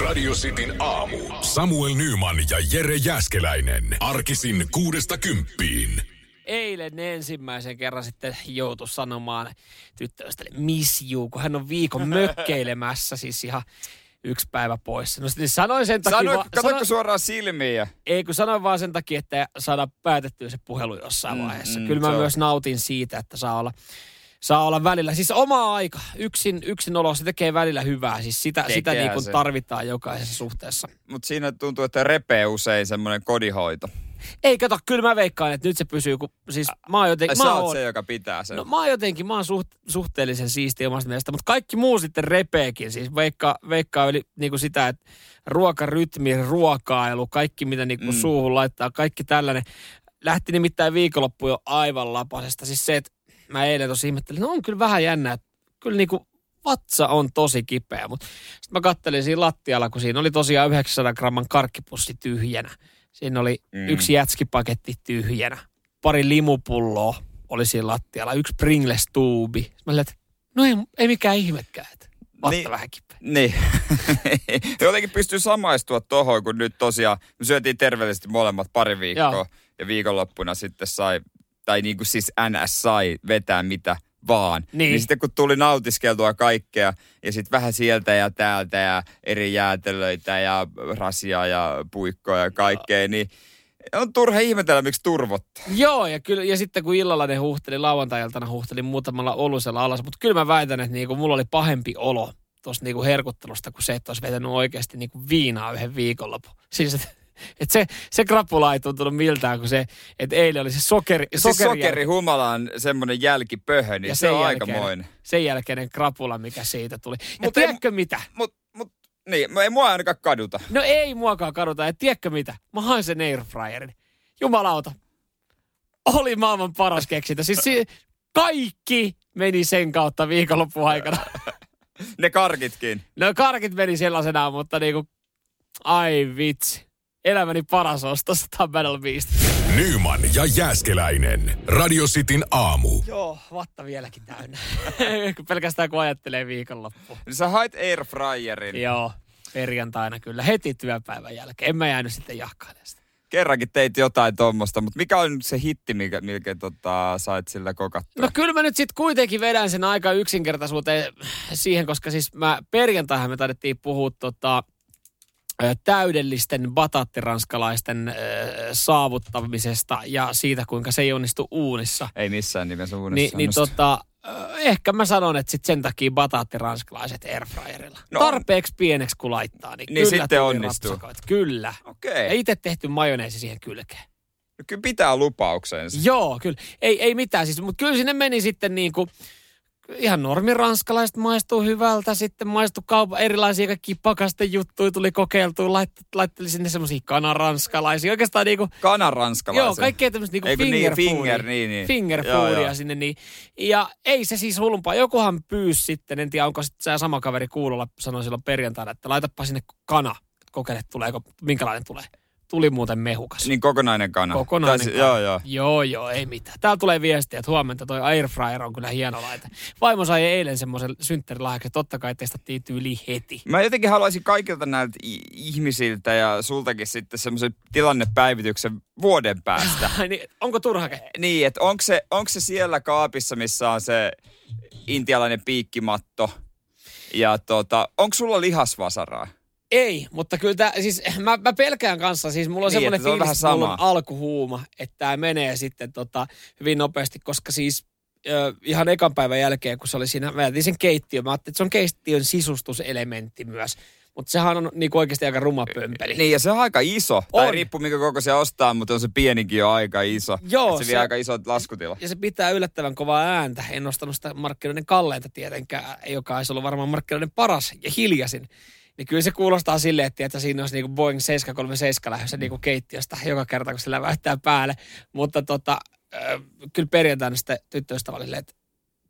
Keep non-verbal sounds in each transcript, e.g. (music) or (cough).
Radio Cityn aamu. Samuel Nyman ja Jere Jäskeläinen. Arkisin kuudesta kymppiin. eilen ensimmäisen kerran sitten joutui sanomaan tyttöystävälle miss you, kun hän on viikon (laughs) mökkeilemässä, siis ihan yksi päivä poissa. No sitten sanoin sen takia... Sano, va- sanoin- suoraan silmiin ja... ei, kun sanoin vaan sen takia, että saada päätettyä se puhelu jossain Mm, vaiheessa. mm, Kyllä mä on. myös nautin siitä, että saa olla, saa olla välillä. Siis oma aika, yksin, yksin olo, se tekee välillä hyvää. Siis sitä, sitä niin kuin se. tarvitaan jokaisessa suhteessa. Mutta siinä tuntuu, että repee usein semmoinen kodihoito. Ei, kato, kyllä mä veikkaan, että nyt se pysyy, kun siis mä oon jotenkin... sä mä oon- se, joka pitää sen. No mä oon jotenkin, mä oon suht, suhteellisen siisti omasta mielestä, mutta kaikki muu sitten repeekin. Siis veikka, veikkaa yli niin kuin sitä, että ruokarytmi, ruokailu, kaikki mitä niin kuin Mm. suuhun laittaa, kaikki tällainen. Lähti nimittäin viikonloppu jo aivan lapasesta. Siis se, että mä eilen tosi ihmettelin, no on kyllä vähän jännä, että kyllä niin kuin vatsa on tosi kipeä. Mutta sitten mä kattelin siinä lattialla, kun siinä oli tosiaan 900 gramman karkkipussi tyhjänä. Siinä oli Mm. yksi jätskipaketti tyhjänä. Pari limupulloa oli siinä lattialla. Yksi Pringles-tuubi. Mä olin, että no ei, ei mikään ihmekään, että vatta Niin. niin. vähän kipeä. Niin. (laughs) Jotenkin pystyy samaistua tohon, kun nyt tosiaan me syötiin terveellisesti molemmat pari viikkoa. Joo. Ja viikonloppuna sitten sai, tai niin kuin siis NS sai vetää mitä vaan. Niin. niin sitten kun tuli nautiskeltua kaikkea ja sitten vähän sieltä ja täältä ja eri jäätelöitä ja rasia ja puikkoja ja kaikkea, niin on turha ihmetellä, miksi turvottaa. Joo, ja, kyllä, ja sitten kun illalla ne huhteli, lauantai-iltana muutamalla olusella alas. Mutta kyllä mä väitän, että niinku, mulla oli pahempi olo tuosta niinku herkuttelusta kuin se, että olisi vetänyt oikeasti niinku viinaa yhden viikonlopun. Siis, että et se, se krapula ei tuntunut miltään, kun se, että eilen oli se sokeri, Siis sokeri sokerihumala on semmoinen jälkipöhö, niin Ja se on jälkeen- aikamoinen. sen jälkeinen krapula, mikä siitä tuli. Ja Mut ei- tiedätkö mitä? Mut, mut, niin, ei mua ainakaan kaduta. No ei muakaan kaduta. Ja tiedätkö mitä? Mä hain sen airfryerin. Jumalauta. Oli maailman paras keksintä. Siis si- kaikki meni sen kautta viikonlopun aikana. Ne karkitkin. No karkit meni sellaisenaan, mutta niinku, ai vitsi. Elämäni paras ostos Tampedal Beast. Nyman ja Jääskeläinen. Radio Cityn aamu. Joo, vatta vieläkin täynnä. (laughs) Pelkästään kun ajattelee viikonloppuun. Niin Sä hait airfryerin. Joo, perjantaina kyllä. Heti työpäivän jälkeen. En mä jäänyt sitten jahkailemaan sitä. Kerrankin teit jotain tuommoista, mutta mikä on se hitti, mikä, mikä tota, sait sillä kokattua? No kyllä mä nyt sitten kuitenkin vedän sen aika yksinkertaisuuteen siihen, koska siis mä perjantaihan me taidettiin puhua tota, täydellisten batattiranskalaisten saavuttamisesta ja siitä, kuinka se ei onnistu uunissa. Ei missään nimessä uudessa. Ni, niin tota, ehkä mä sanon, että sit sen takia bataattiranskalaisset airfryerilla. No Tarpeeksi pieneksi kun laittaa, niin, Niin kyllä sitten onnistuu. rapsakoit. Kyllä. Okei. Ja itse tehty majoneesi siihen kylkeen. No Kyllä pitää lupauksensa. Joo, kyllä. Ei, ei mitään siis, mutta kyllä sinne meni sitten niin kuin, ihan normi ranskalaiset maistuu hyvältä, sitten maistuu kaupan erilaisia kaikki pakasten juttuja tuli kokeiltua, laitt, laitteli sinne semmoisia kanaranskalaisia, oikeastaan niinku, Kanan ranskalaisen. joo, kaikkea tämmöistä niinku Eikö niin, finger, finger, niin, niin. finger Joo, joo. sinne, niin, ja ei se siis hullumpaa, jokuhan pyysi sitten, en tiedä onko sitten sama kaveri kuulolla, sanoi silloin perjantaina, että laitapa sinne kana, kokeile tuleeko, minkälainen tulee. Tuli muuten mehukas. Niin kokonainen kana. Kokonainen si- kana. Joo, joo. Joo, joo, ei mitään. Täällä tulee viestiä, että huomenta toi airfryer on kyllä hieno laite. Vaimo sai eilen semmoisen synttärilahjaksi, että totta kai testattiin tyyli heti. Mä jotenkin haluaisin kaikilta näiltä ihmisiltä ja sultakin sitten semmoisen tilannepäivityksen vuoden päästä. (laughs) Niin, onko turhake? niin, että onko se, onko se siellä kaapissa, missä on se intialainen piikkimatto? Ja tota, onko sulla lihasvasaraa? Ei, mutta kyllä tää, siis mä, mä pelkään kanssa, siis mulla on Niin, semmoinen fiilis, että mulla on alkuhuuma, että tämä menee sitten tota, hyvin nopeasti, koska siis ö, ihan ekan päivän jälkeen, kun se oli siinä, mä jätin sen keittiön, mä ajattelin, että se on keittiön sisustuselementti myös, mutta sehän on niin oikeasti aika ruma pömpeli. Niin, ja se on aika iso. Tai On. riippuu minkä koko se ostaa, mutta on se pienikin jo aika iso. Joo, Et se vie se- aika iso laskutila. Ja se pitää yllättävän kovaa ääntä. En nostanut sitä markkinoiden kalleinta tietenkään, joka olisi ollut varmaan markkinoiden paras ja hiljaisin. Niin kyllä se kuulostaa silleen, että, että siinä olisi niinku Boeing 737 lähdössä niinku keittiöstä joka kerta, kun se läväyttää päälle. Mutta tota, äh, kyllä perjantaina sitten tyttöystävälle, että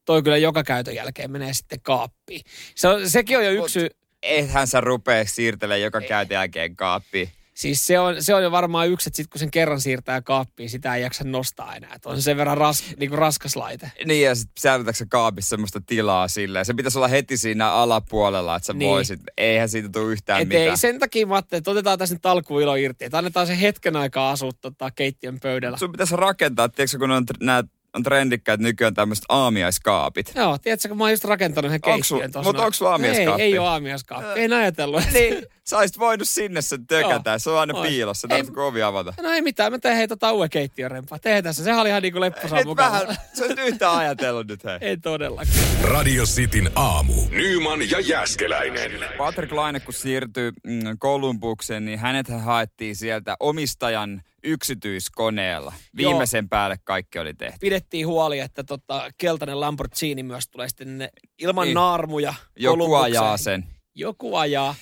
toi kyllä joka käytön jälkeen menee sitten kaappiin. Se on, sekin on jo yksi syy. Ethän sä rupee siirtelemään joka käytön jälkeen kaappiin. Siis se on, se on jo varmaan yksi, että sit kun sen kerran siirtää kaappiin, sitä ei jaksa nostaa enää. Että on se sen verran ras, niin kuin raskas laite. Niin ja sitten säilytätkö sä kaapissa semmoista tilaa silleen. Se pitäisi olla heti siinä alapuolella, että sä Niin. voisit. Eihän siitä tule yhtään Et mitään. ei, sen takia mä ajattelin, että otetaan tässä nyt alkuilo irti. Että annetaan se hetken aikaa asua tota, keittiön pöydällä. Sun pitäisi rakentaa, tiedätkö kun on, nämä on trendikkäät nykyään tämmöiset aamiaiskaapit. Joo, tiedätkö, kun mä oon just rakentanut yhden keittiön tuossa. mut noin. onks sulla aamiaiskaappi? Ei, ei ole aamiaiskaappi. En ajatellut. Niin, (laughs) sä olisit voinut sinne sen tökätä. Joo. Se on aina Ois. piilossa, Ei- tarvitsee ovi avata. No ei mitään, mä teen hei tota uuden keittiön rempaa. Tehdään tässä. Sehän oli ihan niinku lepposaa Et mukana. vähän, sä et yhtään ajatellut nyt hei. Ei todellakaan. Radio Cityn aamu. Nyman ja Jäskeläinen. Patrick Laine, kun siirtyi mm, Kolumbukseen, niin hänet haettiin sieltä omistajan yksityiskoneella. Viimeisen päälle kaikki oli tehty. Pidettiin huoli, että tota, keltainen Lamborghini myös tulee sitten ilman Niin. naarmuja. Joku ajaa sen. Joku ajaa.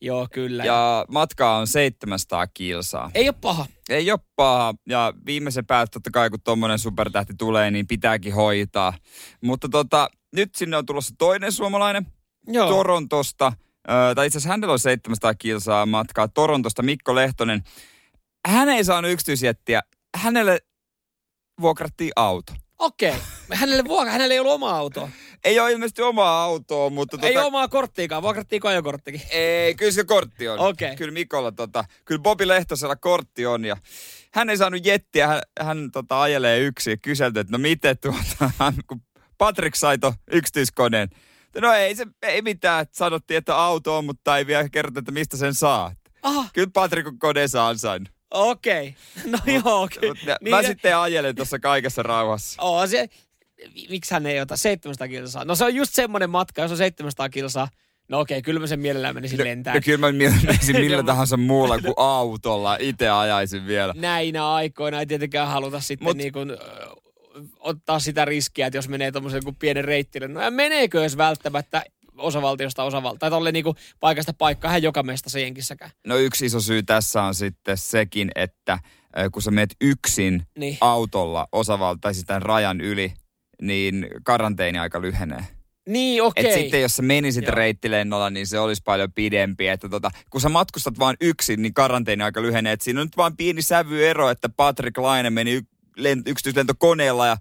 Joo, kyllä. Ja matkaa on 700 kilsaa. Ei ole paha. Ei ole paha. Ja viimeisen päälle totta kai, kun tommonen supertähti tulee, niin pitääkin hoitaa. Mutta tota, nyt sinne on tulossa toinen suomalainen Joo. Torontosta. Ö, tai itse asiassa hänellä on 700 kilsaa matkaa Torontosta. Mikko Lehtonen. Hän ei saanut yksityisjettiä. Hänelle vuokrattiin auto. Okei. Hänelle, vuokra, hänelle ei ollut omaa autoa. Ei ole ilmeisesti omaa autoa, mutta Ei tota, omaa korttiikaan. Vuokrattiinko ajokorttikin? Ei, kyllä se kortti on. Okei. Kyllä Mikolla, tota, kyllä Bobi Lehtosella kortti on ja hän ei saanut jettiä, hän, hän tota, ajelee yksin ja kyselty, että no miten tuota, kun Patrick sai ton yksityiskoneen. No ei se, ei mitään, että sanottiin, että auto on, mutta ei vielä kerrota, että mistä sen saa. Aha, Kyllä Patrick on koneensa ansainnut. okei. (laughs) No joo. Mut ja Mä sitten ajelen tuossa kaikessa rauhassa. Oo, se, miksi hän ei ota 700 kilsaa? No se on just semmoinen matka, jos on 700 kilsaa. No okei, kyllä mä sen mielellään menisin lentää. No kyllä mä menisin (laughs) millä tahansa muulla kuin autolla. Itse ajaisin vielä. Näinä aikoina ei tietenkään haluta sitten Mut- niin kuin, ö, ottaa sitä riskiä, että jos menee tuommoisen kuin pienen reittille. No ja meneekö jos välttämättä osavaltiosta osavaltioon? Tai tolle niin kuin paikasta paikkaan, hän joka mestassa jenkissäkään. No yksi iso syy tässä on sitten sekin, että kun sä menet yksin Niin. autolla osavalta tai sitten rajan yli, niin karanteeniaika lyhenee. Niin, Et okei. sitten jos sä menisit Joo. reittilennolla, niin se olisi paljon pidempi. Että tota, kun sä matkustat vain yksin, niin karanteeniaika lyhenee. Et siinä on nyt vain pieni sävyero, että Patrick Laine meni y- len- yksityislentokoneella ja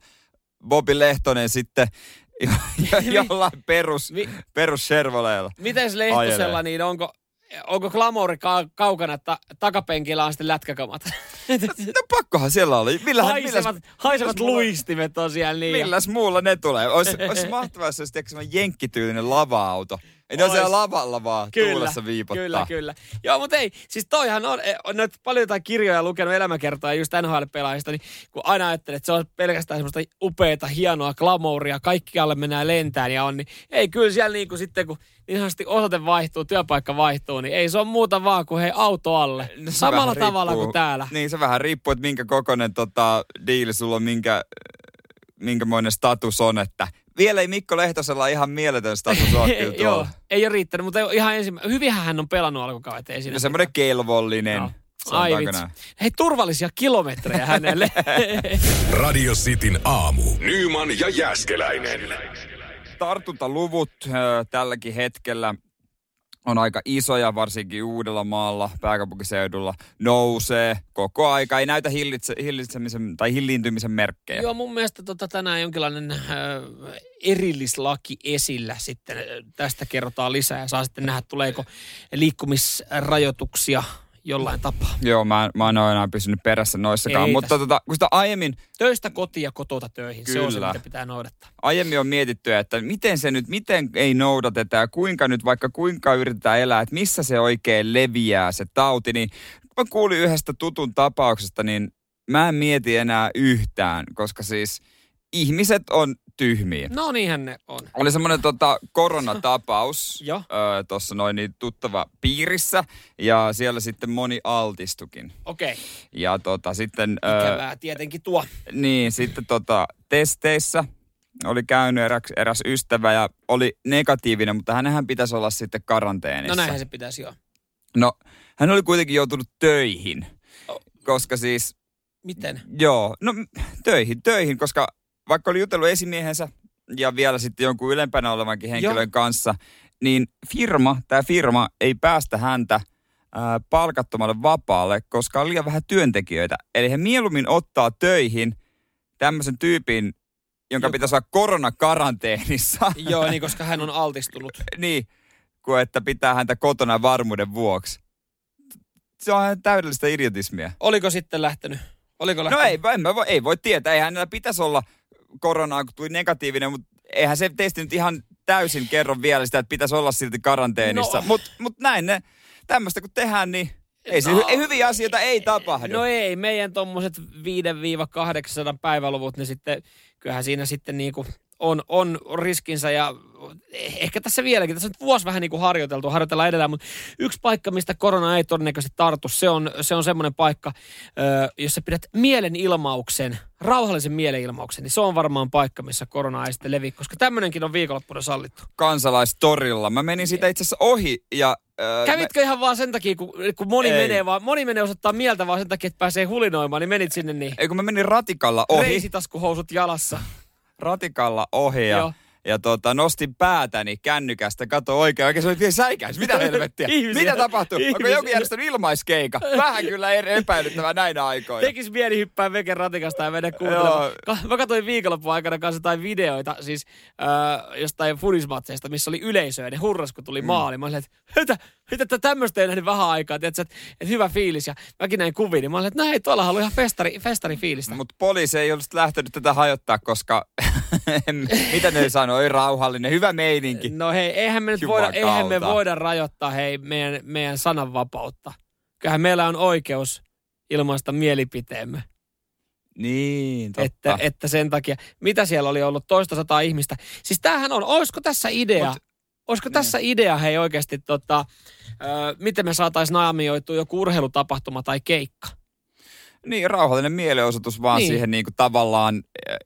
Bobi Lehtonen sitten jo- (laughs) jo- jollain perus, Mi- perus Chevroleella. Mites Lehtosella, niin onko, onko glamouri ka- kaukana, että takapenkillä on sitten lätkäkamat? No pakkohan siellä oli. Millähän, haisevat, milläs, haisevat luistimet on siellä niin. milläs muulla ne tulee? Olisi, olisi mahtavaa, jos olisi jenkkityylinen lava-auto. Ei ne on siellä lavalla vaan Kyllä, tuulessa viipottaa. kyllä, kyllä. Joo, mutta ei, siis toihan on, eh, on nyt paljon jotain kirjoja lukenut elämäkertoja just NHL-pelaajista, niin kun aina ajattelee, että se on pelkästään semmoista upeata, hienoa glamouria, kaikkialle mennään lentään ja on, niin ei kyllä siellä niin kuin sitten, kun niin sanotusti osoite vaihtuu, työpaikka vaihtuu, niin ei se ole muuta vaan kuin hei auto alle. No Samalla tavalla riippuu- kuin täällä. Niin, se vähän riippuu, että minkä kokoinen tota, diili sulla on, minkä, minkämoinen status on, että vielä ei Mikko Lehtosella ihan mieletön status ole (laughs) kyllä Joo, ei ole riittänyt, mutta ihan ensimmäinen. Hyvinhän hän on pelannut alkukaudet, ei siinä. No semmoinen kelvollinen. Joo. sanotaanko Ai vitsi. Hei, turvallisia kilometrejä hänelle. (laughs) (laughs) Radio Cityn aamu. Nyman ja Jäskeläinen. Tartuntaluvut ö, tälläkin hetkellä on aika isoja, varsinkin Uudellamaalla, pääkaupunkiseudulla, nousee koko aika. Ei näytä hillitse, hillitsemisen tai hilliintymisen merkkejä. Joo, mun mielestä tota, tänään jonkinlainen äh, erillislaki esillä sitten. Tästä kerrotaan lisää ja saa sitten nähdä, tuleeko liikkumisrajoituksia jollain tapaa. Joo, mä, mä en ole enää pysynyt perässä noissakaan. Ei Mutta tota, kun sitä aiemmin, Töistä kotiin ja kotota töihin. Se on se, Kyllä. mitä pitää noudattaa. aiemmin on mietitty, että miten se nyt, miten ei noudateta ja kuinka nyt vaikka kuinka yritetään elää, että missä se oikein leviää se tauti, niin kun mä kuulin yhdestä tutun tapauksesta, niin mä en mieti enää yhtään, koska siis ihmiset on tyhmiä. No niinhän ne on. Oli semmoinen tota, koronatapaus (laughs) Joo. tuossa noin niin tuttava piirissä ja siellä sitten moni altistukin. Okei, okay. Ja tota, sitten... ö, ikävää tietenkin tuo. niin, sitten tota, testeissä oli käynyt eräs, eräs ystävä ja oli negatiivinen, mutta hänhän pitäisi olla sitten karanteenissa. No näinhän se pitäisi jo. No, hän oli kuitenkin joutunut töihin, Oh. koska siis, Miten? joo, no töihin, töihin, koska vaikka oli jutellut esimiehensä ja vielä sitten jonkun ylempänä olevankin henkilön Joo. kanssa, niin firma, tämä firma ei päästä häntä ää, palkattomalle vapaalle, koska on liian vähän työntekijöitä. Eli he mieluummin ottaa töihin tämmöisen tyypin, jonka Joka- pitäisi olla koronakaranteenissa. (laughs) Joo, niin koska hän on altistunut. niin, kuin että pitää häntä kotona varmuuden vuoksi. Se on täydellistä idiotismia. Oliko sitten lähtenyt? Oliko No lähtenyt? ei, en mä voi, ei voi tietää. Eihän hänellä pitäisi olla koronaa, kun tuli negatiivinen, mutta eihän se testi nyt ihan täysin kerro vielä sitä, että pitäisi olla silti karanteenissa. No. Mutta mut näin ne, tämmöistä kun tehdään, niin ei se, No. ei, hyviä asioita ei tapahdu. No ei, meidän tuommoiset 5-800 päiväluvut, niin sitten kyllähän siinä sitten niinku on, on riskinsä ja ehkä tässä vieläkin, tässä on vuosi vähän niin kuin harjoiteltu, harjoitellaan edelleen, mutta yksi paikka, mistä korona ei todennäköisesti tartu, se on, se on semmoinen paikka, ö, jos sä pidät mielenilmauksen, rauhallisen mielenilmauksen, niin se on varmaan paikka, missä korona ei sitten levi, koska tämmöinenkin on viikonloppuna sallittu. Kansalaistorilla. Mä menin siitä itse asiassa ohi ja... Äh, Kävitkö ihan vaan sen takia, kun, kun moni Ei. menee vaan, moni menee osoittaa mieltä vaan sen takia, että pääsee hulinoimaan, niin menit sinne niin. Mä, ei kun mä menin ratikalla ohi. Reisitaskuhousut jalassa. Ratikalla ohi ja, Joo. ja tota, nostin päätäni kännykästä, kato oikein, oikein se oli vielä säikäis. Mitä (laughs) helvettiä? Ihmisiä. Mitä tapahtuu? Onko joku järjestänyt ilmaiskeika? Vähän kyllä er- epäilyttävää näinä aikoina. Tekis mieli hyppää veken ratikasta ja mennä kuuntelemaan. Mä katsoin viikonloppuun aikana kanssa jotain videoita, siis äh, jostain fudismatseista, missä oli yleisöä, ja ne hurras, kun tuli mm. maali. Mä olin, että mitä että tämmöistä ei nähnyt vähän aikaa, tiedätkö, että, että hyvä fiilis. Ja mäkin näin kuvin, niin mä olin, että näin, tuolla on ihan festari, festari fiilistä. Mutta poliisi ei olisi lähtenyt tätä hajottaa, koska (laughs) mitä ne sanoo, ei rauhallinen, hyvä meininki. No hei, eihän me nyt voida, eihän me voida rajoittaa hei meidän, meidän sananvapautta. Kyllähän meillä on oikeus ilmaista mielipiteemme. Niin, totta. Että, että sen takia, mitä siellä oli ollut toista sataa ihmistä. Siis tämähän on, olisiko tässä idea, Mut- olisiko niin. tässä idea hei oikeasti, tota, ö, miten me saataisiin naamioitua joku urheilutapahtuma tai keikka. Niin, rauhallinen mielenosoitus vaan Niin. siihen niin kuin tavallaan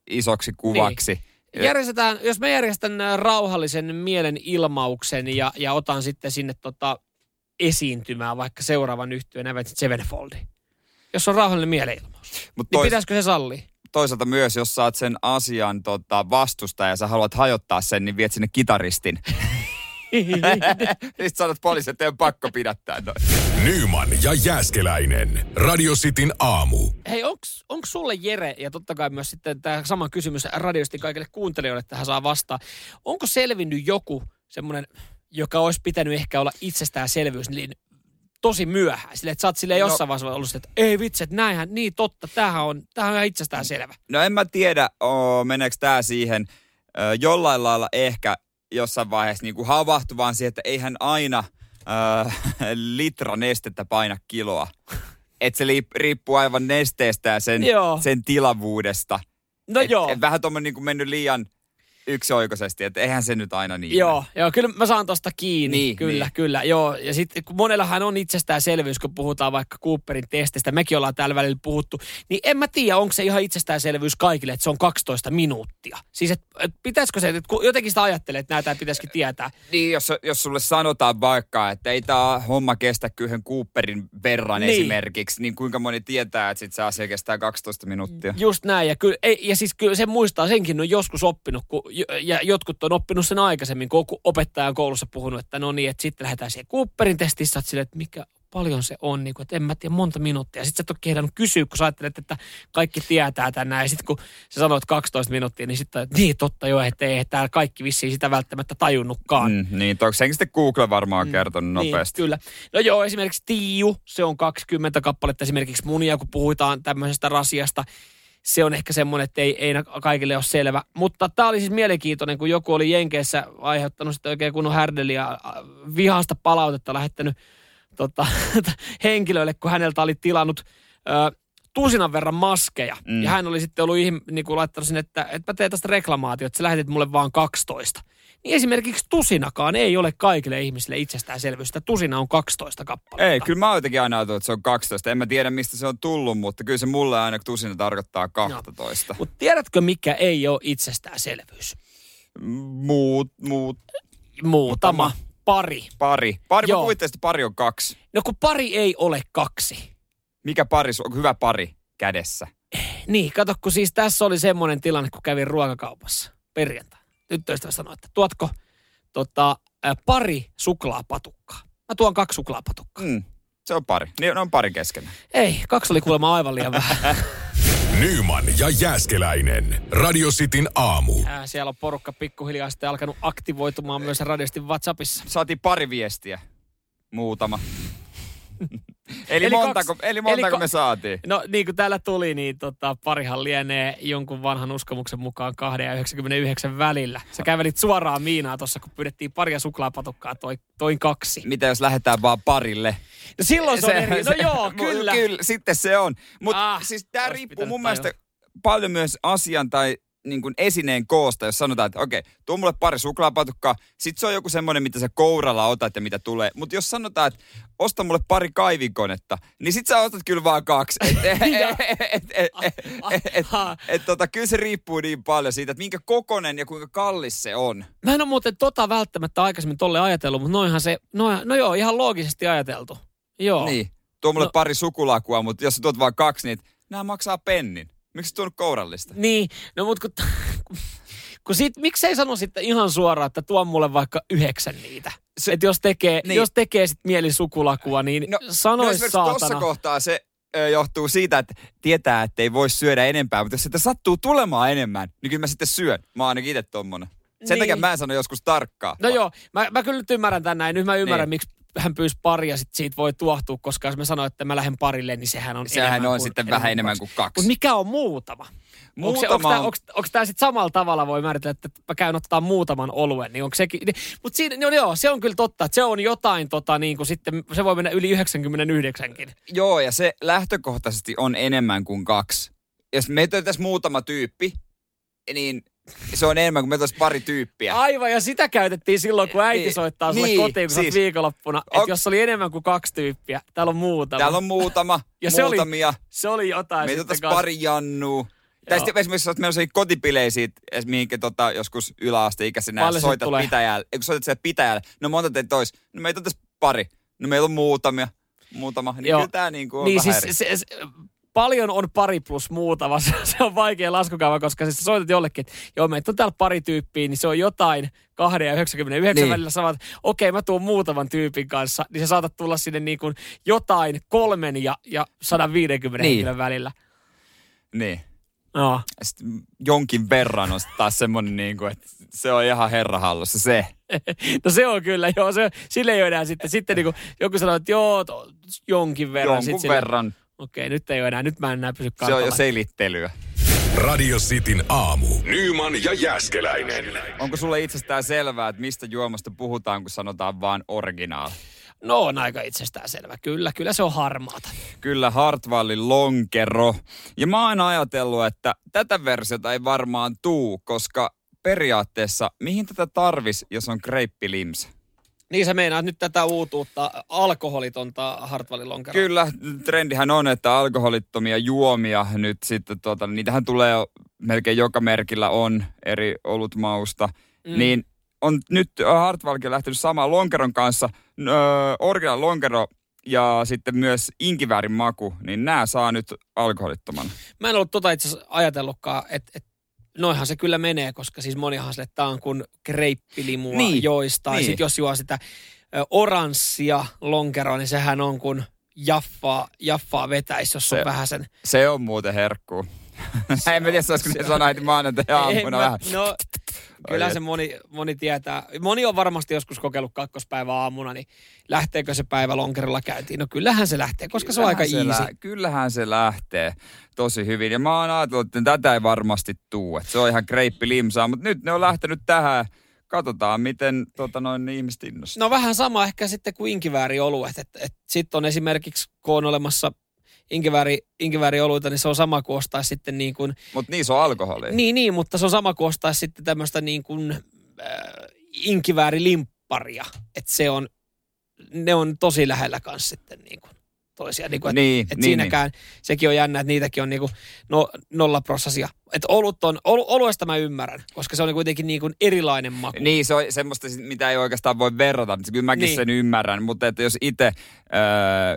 isoksi kuvaksi. Ja- Järjestetään, jos mä järjestän rauhallisen mielen ilmauksen ja, ja otan sitten sinne tota, esiintymään vaikka seuraavan yhtyön Avenged Sevenfoldi. Jos on rauhallinen mielenilmaus, Mut niin tois- pitäisikö se sallia? toisaalta myös, jos saat sen asian tota, vastusta ja sä haluat hajottaa sen, niin viet sinne kitaristin. (laughs) (laughs) Sitten sanot poliisille, että pakko pidättää noin. Nyman ja Jääskeläinen. Radio Cityn aamu. Hei, onks, onks sulle Jere, ja totta kai myös sitten tämä sama kysymys radiosti kaikille kuuntelijoille tähän saa vastaa. Onko selvinnyt joku semmoinen, joka olisi pitänyt ehkä olla itsestäänselvyys, niin tosi myöhään. Silleen, että sä oot silleen No- jossain vaiheessa ollut, että ei vitsi, että näinhän, niin totta, tämähän on, tämähän on ihan itsestään selvä. No en mä tiedä, oo, meneekö tää siihen. Jollain lailla ehkä jossain vaiheessa niin kuin havahtu vaan siihen, että eihän aina ö, (laughs) litra nestettä paina kiloa. Että se liip- riippuu aivan nesteestä ja sen, Joo. sen tilavuudesta. No et, joo. Et vähän tuommoinen niin kuin mennyt liian yksioikoisesti, että eihän se nyt aina niin. Joo, joo, kyllä mä saan tosta kiinni. Niin, kyllä, niin. kyllä. Joo, ja sitten kun monellahan on itsestäänselvyys, kun puhutaan vaikka Cooperin testistä, mekin ollaan täällä välillä puhuttu, niin en mä tiedä, onko se ihan itsestäänselvyys kaikille, että se on 12 minuuttia. Siis, että et pitäisikö se, että jotenkin sitä ajattelee, että näitä pitäisikin tietää. Niin, jos, jos sulle sanotaan vaikka, että ei tämä homma kestä kyllä Cooperin verran niin. esimerkiksi, niin kuinka moni tietää, että sit se asia kestää 12 minuuttia? Just näin, ja, kyllä, ei, ja siis kyllä se muistaa, senkin on joskus oppinut, kun, ja jotkut on oppinut sen aikaisemmin, kun opettaja on koulussa puhunut, että no niin, että sitten lähdetään siihen Cooperin testiin, sä että mikä paljon se on, niin kuin, että en mä tiedä monta minuuttia. Sitten sä et ole kehdannut kysyä, kun sä ajattelet, että kaikki tietää tämän näin. Ja sitten kun sä sanoit 12 minuuttia, niin sitten niin totta jo, että ei täällä kaikki vissiin sitä välttämättä tajunnutkaan. Mm, niin, toki senkin sitten Google varmaan on kertonut nopeasti. Niin, kyllä. No joo, esimerkiksi Tiiu, se on 20 kappaletta esimerkiksi munia, kun puhutaan tämmöisestä rasiasta. Se on ehkä semmoinen, että ei, ei kaikille ole selvä. Mutta tämä oli siis mielenkiintoinen, kun joku oli Jenkeissä aiheuttanut sitten oikein kunnon härdeliä, vihasta palautetta lähettänyt tota, (laughs) henkilöille, kun häneltä oli tilannut ö, tusinan verran maskeja. Mm. Ja hän oli sitten ollut ihm, niin kuin laittanut sinne, että, että mä teen tästä reklamaatio, että sä lähetit mulle vaan 12. Niin esimerkiksi tusinakaan ei ole kaikille ihmisille itsestäänselvyys, että tusina on 12 kappaletta. Ei, kyllä mä jotenkin aina ajatellut, että se on 12. En mä tiedä, mistä se on tullut, mutta kyllä se mulle aina tusina tarkoittaa 12. Mutta tiedätkö, mikä ei ole itsestäänselvyys? Muut, muut, Muutama. Muutama. Pari. pari. Pari, Joo. mä että pari on kaksi. No kun pari ei ole kaksi. Mikä pari, su- hyvä pari kädessä? Niin, kato, kun siis tässä oli semmoinen tilanne, kun kävin ruokakaupassa perjantaina. Tyttöystävä sanoi, että tuotko tota, pari suklaapatukkaa. Mä tuon kaksi suklaapatukkaa. Mm. Se on pari. Niin, ne on pari keskenään. Ei, kaksi oli kuulemma aivan liian vähän. (laughs) Nyman ja Jääskeläinen. Radio Cityn aamu. Ää, siellä on porukka pikkuhiljaa sitten alkanut aktivoitumaan myös radiosti WhatsAppissa. Saatiin pari viestiä. Muutama. Eli, Eli montako, kaksi- eli montako eli ko- me saatiin? No niin kuin täällä tuli, niin tota, parihan lienee jonkun vanhan uskomuksen mukaan 2 ja 99 välillä. Sä kävelit suoraan Miinaa tuossa, kun pyydettiin paria suklaapatukkaa, toi, toin kaksi. Mitä jos lähdetään vaan parille? No silloin se, on eri. No joo, (laughs) mu- kyllä. Kyllä, sitten se on. Mutta Ah, siis tämä riippuu mun mielestä paljon myös asian tai niin kuin esineen koosta, jos sanotaan, että okei, tuo mulle pari suklaapatukkaa, sit se on joku semmoinen, mitä sä kouralla otat ja mitä tulee. Mutta jos sanotaan, että osta mulle pari kaivinkonetta, niin sit sä ostat kyllä vaan kaksi. Et, (laughs) et, et, et, et, et, et, Aha. et, tota, kyllä se riippuu niin paljon siitä, että minkä kokonen ja kuinka kallis se on. Mä en ole muuten tota välttämättä aikaisemmin tolle ajatellut, mutta noinhan se, no, no joo, ihan loogisesti ajateltu. Joo. Niin. Tuo mulle No- pari sukulakua, mutta jos sä tuot vaan kaksi, niin nämä maksaa pennin. Miksi tuonut kourallista? Niin, no mut kun, (laughs) kun sit, miksei sano sitten ihan suoraan, että tuo mulle vaikka yhdeksän niitä. Se- että jos tekee, Niin. jos tekee sit mieli sukulakua, niin no, sanois esimerkiksi saatana. Tuossa kohtaa se ö, johtuu siitä, että tietää, että ei voi syödä enempää, mutta jos sitä sattuu tulemaan enemmän, niin kyllä mä sitten syön. Mä oon ainakin itse tommonen. Sen Niin. takia mä en sano joskus tarkkaa. No joo, mä, mä kyllä nyt ymmärrän tän näin. Nyt mä ymmärrän, Niin. miksi hän pyysi paria, sit siitä voi tuohtua, koska jos mä sanoin, että mä lähden parille, niin sehän on Sehän on kuin, sitten vähän enemmän kuin kaksi. Mutta mikä on muutama? Muutama onko tämä sitten samalla tavalla voi määritellä, että mä käyn ottaa muutaman oluen, niin onko sekin, niin, mutta siinä, no joo, se on kyllä totta, että se on jotain tota niin kuin sitten, se voi mennä yli 99kin. Joo, ja se lähtökohtaisesti on enemmän kuin kaksi. Jos meitä on tässä muutama tyyppi, niin se on enemmän kuin olisi pari tyyppiä. Aivan, ja sitä käytettiin silloin, kun äiti Niin, soittaa sulle niin, kotiin, kun sä oot siis- viikonloppuna, että On- jos oli enemmän kuin kaksi tyyppiä, täällä on muutama. Täällä on muutama, (laughs) Ja se oli- muutamia. Se oli jotain Meitä on kanssa. pari jannua. Tai sitten esimerkiksi jos menossa kotipileisiin, mihinkä tota, joskus yläasteikäisenä Paljon soitat tulee? pitäjälle. Eikö soitat siellä pitäjälle? No monta teitä tois. No meitä on tässä pari. No meillä on muutamia. Muutama. Niin Joo. kyllä tää niinku on Niin vähän siis eri. se, se, paljon on pari plus muutama. Se, on vaikea laskukaava, koska siis soitat jollekin, että joo, meitä on täällä pari tyyppiä, niin se on jotain 2 ja 99 Niin. niin. välillä samat. Okei, mä tuun muutaman tyypin kanssa, niin sä saatat tulla sinne niin kuin jotain kolmen ja, ja 150 Niin. niin. henkilön välillä. Niin. No. Sitten jonkin verran on sitten taas semmonen niinku, että se on ihan herrahallussa se. (laughs) no se on kyllä, joo, se, sille ei ole enää sitten, sitten niin kuin, joku sanoo, että joo, to, jonkin verran. Jonkun sit sille- verran. Okei, nyt ei ole enää, nyt mä en enää pysy Se on kartalla. jo selittelyä. Radio Cityn aamu. Nyman ja Jääskeläinen. Onko sulle itsestään selvää, että mistä juomasta puhutaan, kun sanotaan vaan originaal? No on aika itsestään selvä. Kyllä, kyllä se on harmaata. Kyllä Hartwallin lonkero. Ja mä oon aina ajatellut, että tätä versiota ei varmaan tuu, koska periaatteessa mihin tätä tarvis, jos on kreippilimsa? Niin sä meinaat nyt tätä uutuutta alkoholitonta Hartwallin lonkeroa. Kyllä, trendihän on, että alkoholittomia juomia nyt sitten, tota, niitähän tulee melkein joka merkillä on eri olutmausta. Mm. Niin on nyt Hartwallkin lähtenyt samaan lonkeron kanssa, öö, original lonkero ja sitten myös inkiväärin maku, niin nämä saa nyt alkoholittomana. Mä en ollut tota itse asiassa ajatellutkaan, että et, noihan se kyllä menee, koska siis monihan sille tää on kuin kreippilimua Niin, joista. niin. Ja sit jos juo sitä oranssia lonkeroa, niin sehän on kuin jaffaa, jaffaa vetäisi, jos Se- on vähän sen... Se on muuten herkku. (laughs) en mä tiedä, saisiko se sanoa heti maanantai-aamuna Ei, vähän. No, kyllä Ai se et. moni, moni tietää. Moni on varmasti joskus kokeillut kakkospäivä aamuna, niin lähteekö se päivä lonkerolla käyntiin? No kyllähän se lähtee, koska se on aika Kyllähän easy. lä- kyllähän se lähtee tosi hyvin. Ja mä oon ajatellut, että tätä ei varmasti tuu. Että se on ihan kreippi limsaa. Mutta nyt ne on lähtenyt tähän. Katsotaan, miten tota, noin ihmiset innostuu. No vähän sama ehkä sitten kuin inkiväärioluet. Että et, sitten on esimerkiksi, kun on olemassa inkivääri, inkiväärioluita, niin se on sama kuin ostaisi sitten niin kuin, Mutta niissä on alkoholia. niin, niin, mutta se on sama kuin ostaisi sitten tämmöistä niin kuin äh, inkiväärilimpparia. Että se on, ne on tosi lähellä kanssa sitten niin kuin toisiaan. Niin kuin, että Niin, et niin, siinäkään, sekin on jännä, että niitäkin on niinku no, nollaprossasia. Että olut on, olu, oluesta mä ymmärrän, koska se on kuitenkin niinku erilainen maku. Niin, se on semmoista, mitä ei oikeastaan voi verrata. Kyllä mäkin niin. Niin. sen ymmärrän, mutta että jos itse, öö,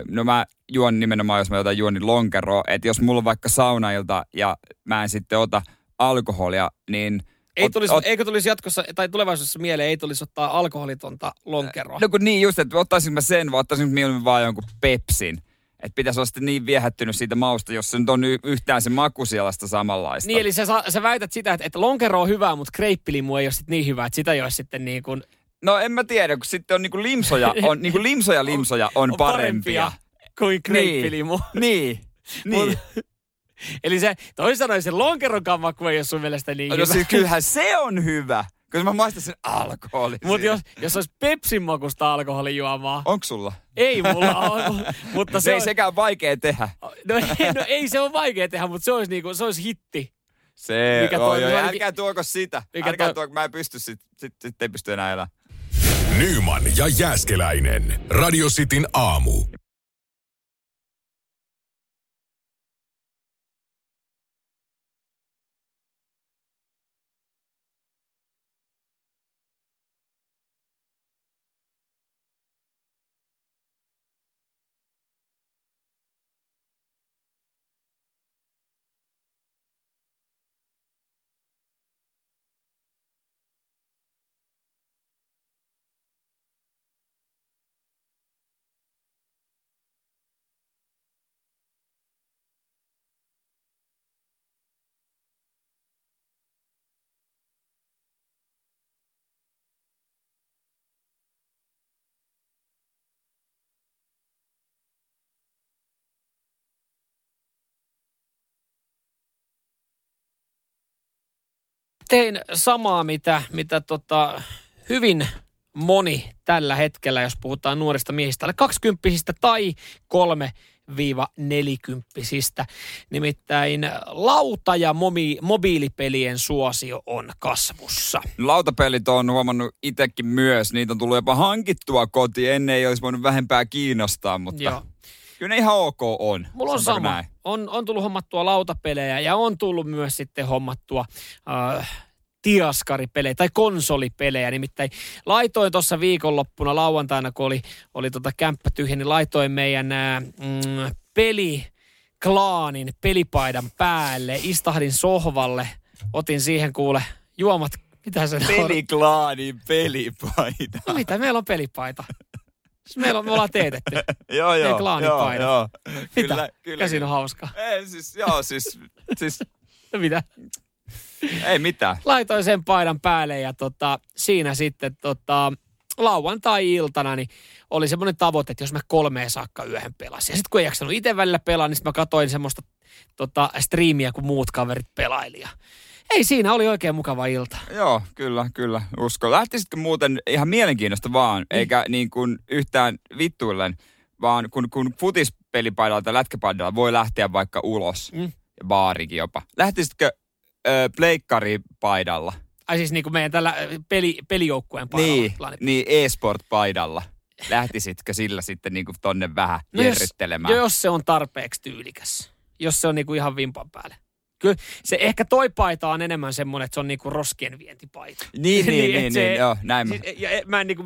no mä juon nimenomaan, jos mä otan juon lonkeroa, että jos mulla on vaikka saunailta ja mä en sitten ota alkoholia, niin Ei tulisi, ot- eikö tulisi jatkossa, tai tulevaisuudessa mieleen, ei tulisi ottaa alkoholitonta lonkeroa. No kun niin just, että ottaisin mä sen, vai ottaisin mieluummin vaan jonkun Pepsin. Että pitäisi olla sitten niin viehättynyt siitä mausta, jos se nyt on yhtään se maku sielasta samanlaista. Niin, eli sä, sä väität sitä, että, että lonkero on hyvä, mutta kreippilimu ei ole sit niin hyvä, että sitä ei ole sitten niin kuin No en mä tiedä, kun sitten on niinku limsoja, on niinku (laughs) limsoja limsoja on, on parempia. kuin kreippilimu. Niin, niin. Mut- (laughs) Eli se, toisin sanoen se lonkeronkaan maku ei ole sun mielestä niin No hyvä. siis kyllähän se on hyvä, koska mä maistan sen alkoholin. Mutta jos, jos olisi Pepsin makusta alkoholijuomaa, Onks sulla? ei mulla ole, mutta Se, se ei on, sekään vaikea tehdä. no, ei, no ei se ole vaikea tehdä, mutta se olisi, niinku, se olisi hitti. Se Mikä on toi- jo, ainakin- älkää tuoko sitä. Mikä älkää toi- tuoko, mä en pysty sit, sit, sit ei pysty enää elämään. Nyman ja Jääskeläinen. Radio Cityn aamu. Tein samaa, mitä, mitä tota, hyvin moni tällä hetkellä, jos puhutaan nuorista miehistä, alle 20 tai kolme viiva nelikymppisistä. Nimittäin lauta- ja mobi- mobiilipelien suosio on kasvussa. Lautapelit on huomannut itsekin myös. Niitä on tullut jopa hankittua kotiin. Ennen ei olisi voinut vähempää kiinnostaa, mutta Joo. Kyllä ne ihan ok on. Mulla on sama. näin? On, on tullut hommattua lautapelejä ja on tullut myös sitten hommattua äh, tiaskaripelejä tai konsolipelejä. Nimittäin laitoin tuossa viikonloppuna lauantaina, kun oli, oli tota kämppä tyhjä, niin laitoin meidän äh, mm, peli klaanin pelipaidan päälle, istahdin sohvalle, otin siihen kuule juomat, mitä se naurat- Peliklaanin pelipaita. No mitä, meillä on pelipaita. Siis meillä on, me ollaan teetetty. (laughs) joo, joo. klaanipaita. Joo, joo. Mitä? Kyllä, kyllä. Käsin on hauska. Ei, siis, joo, siis, siis, No mitä? ei mitään. laitoin sen paidan päälle ja tota, siinä sitten tota, lauantai-iltana niin oli semmoinen tavoite, että jos mä kolmeen saakka yöhön pelasin. Ja sitten kun ei jaksanut itse välillä pelaa, niin mä katsoin semmoista tota, striimiä, kun muut kaverit pelaili. Ei siinä, oli oikein mukava ilta. Joo, kyllä, kyllä, usko. Lähtisitkö muuten ihan mielenkiinnosta vaan, eikä niin kuin yhtään vittuillen, vaan kun, kun futispelipaidalla tai lätkäpaidalla voi lähteä vaikka ulos, Mm. ja baarikin jopa. Lähtisitkö ö, pleikkaripaidalla? Ai siis niin kuin meidän tällä peli, pelijoukkueen paidalla. Niin, niin e-sport-paidalla. Lähtisitkö sillä sitten niin kuin tonne vähän No jos- jos se on tarpeeksi tyylikäs. Jos se on niinku ihan vimpan päälle. Kyllä se ehkä toi paita on enemmän semmoinen, että se on niinku roskien vientipaita. Niin, niin, et (laughs) niin, niin, joo, näin mä. Siis, ja mä en niinku,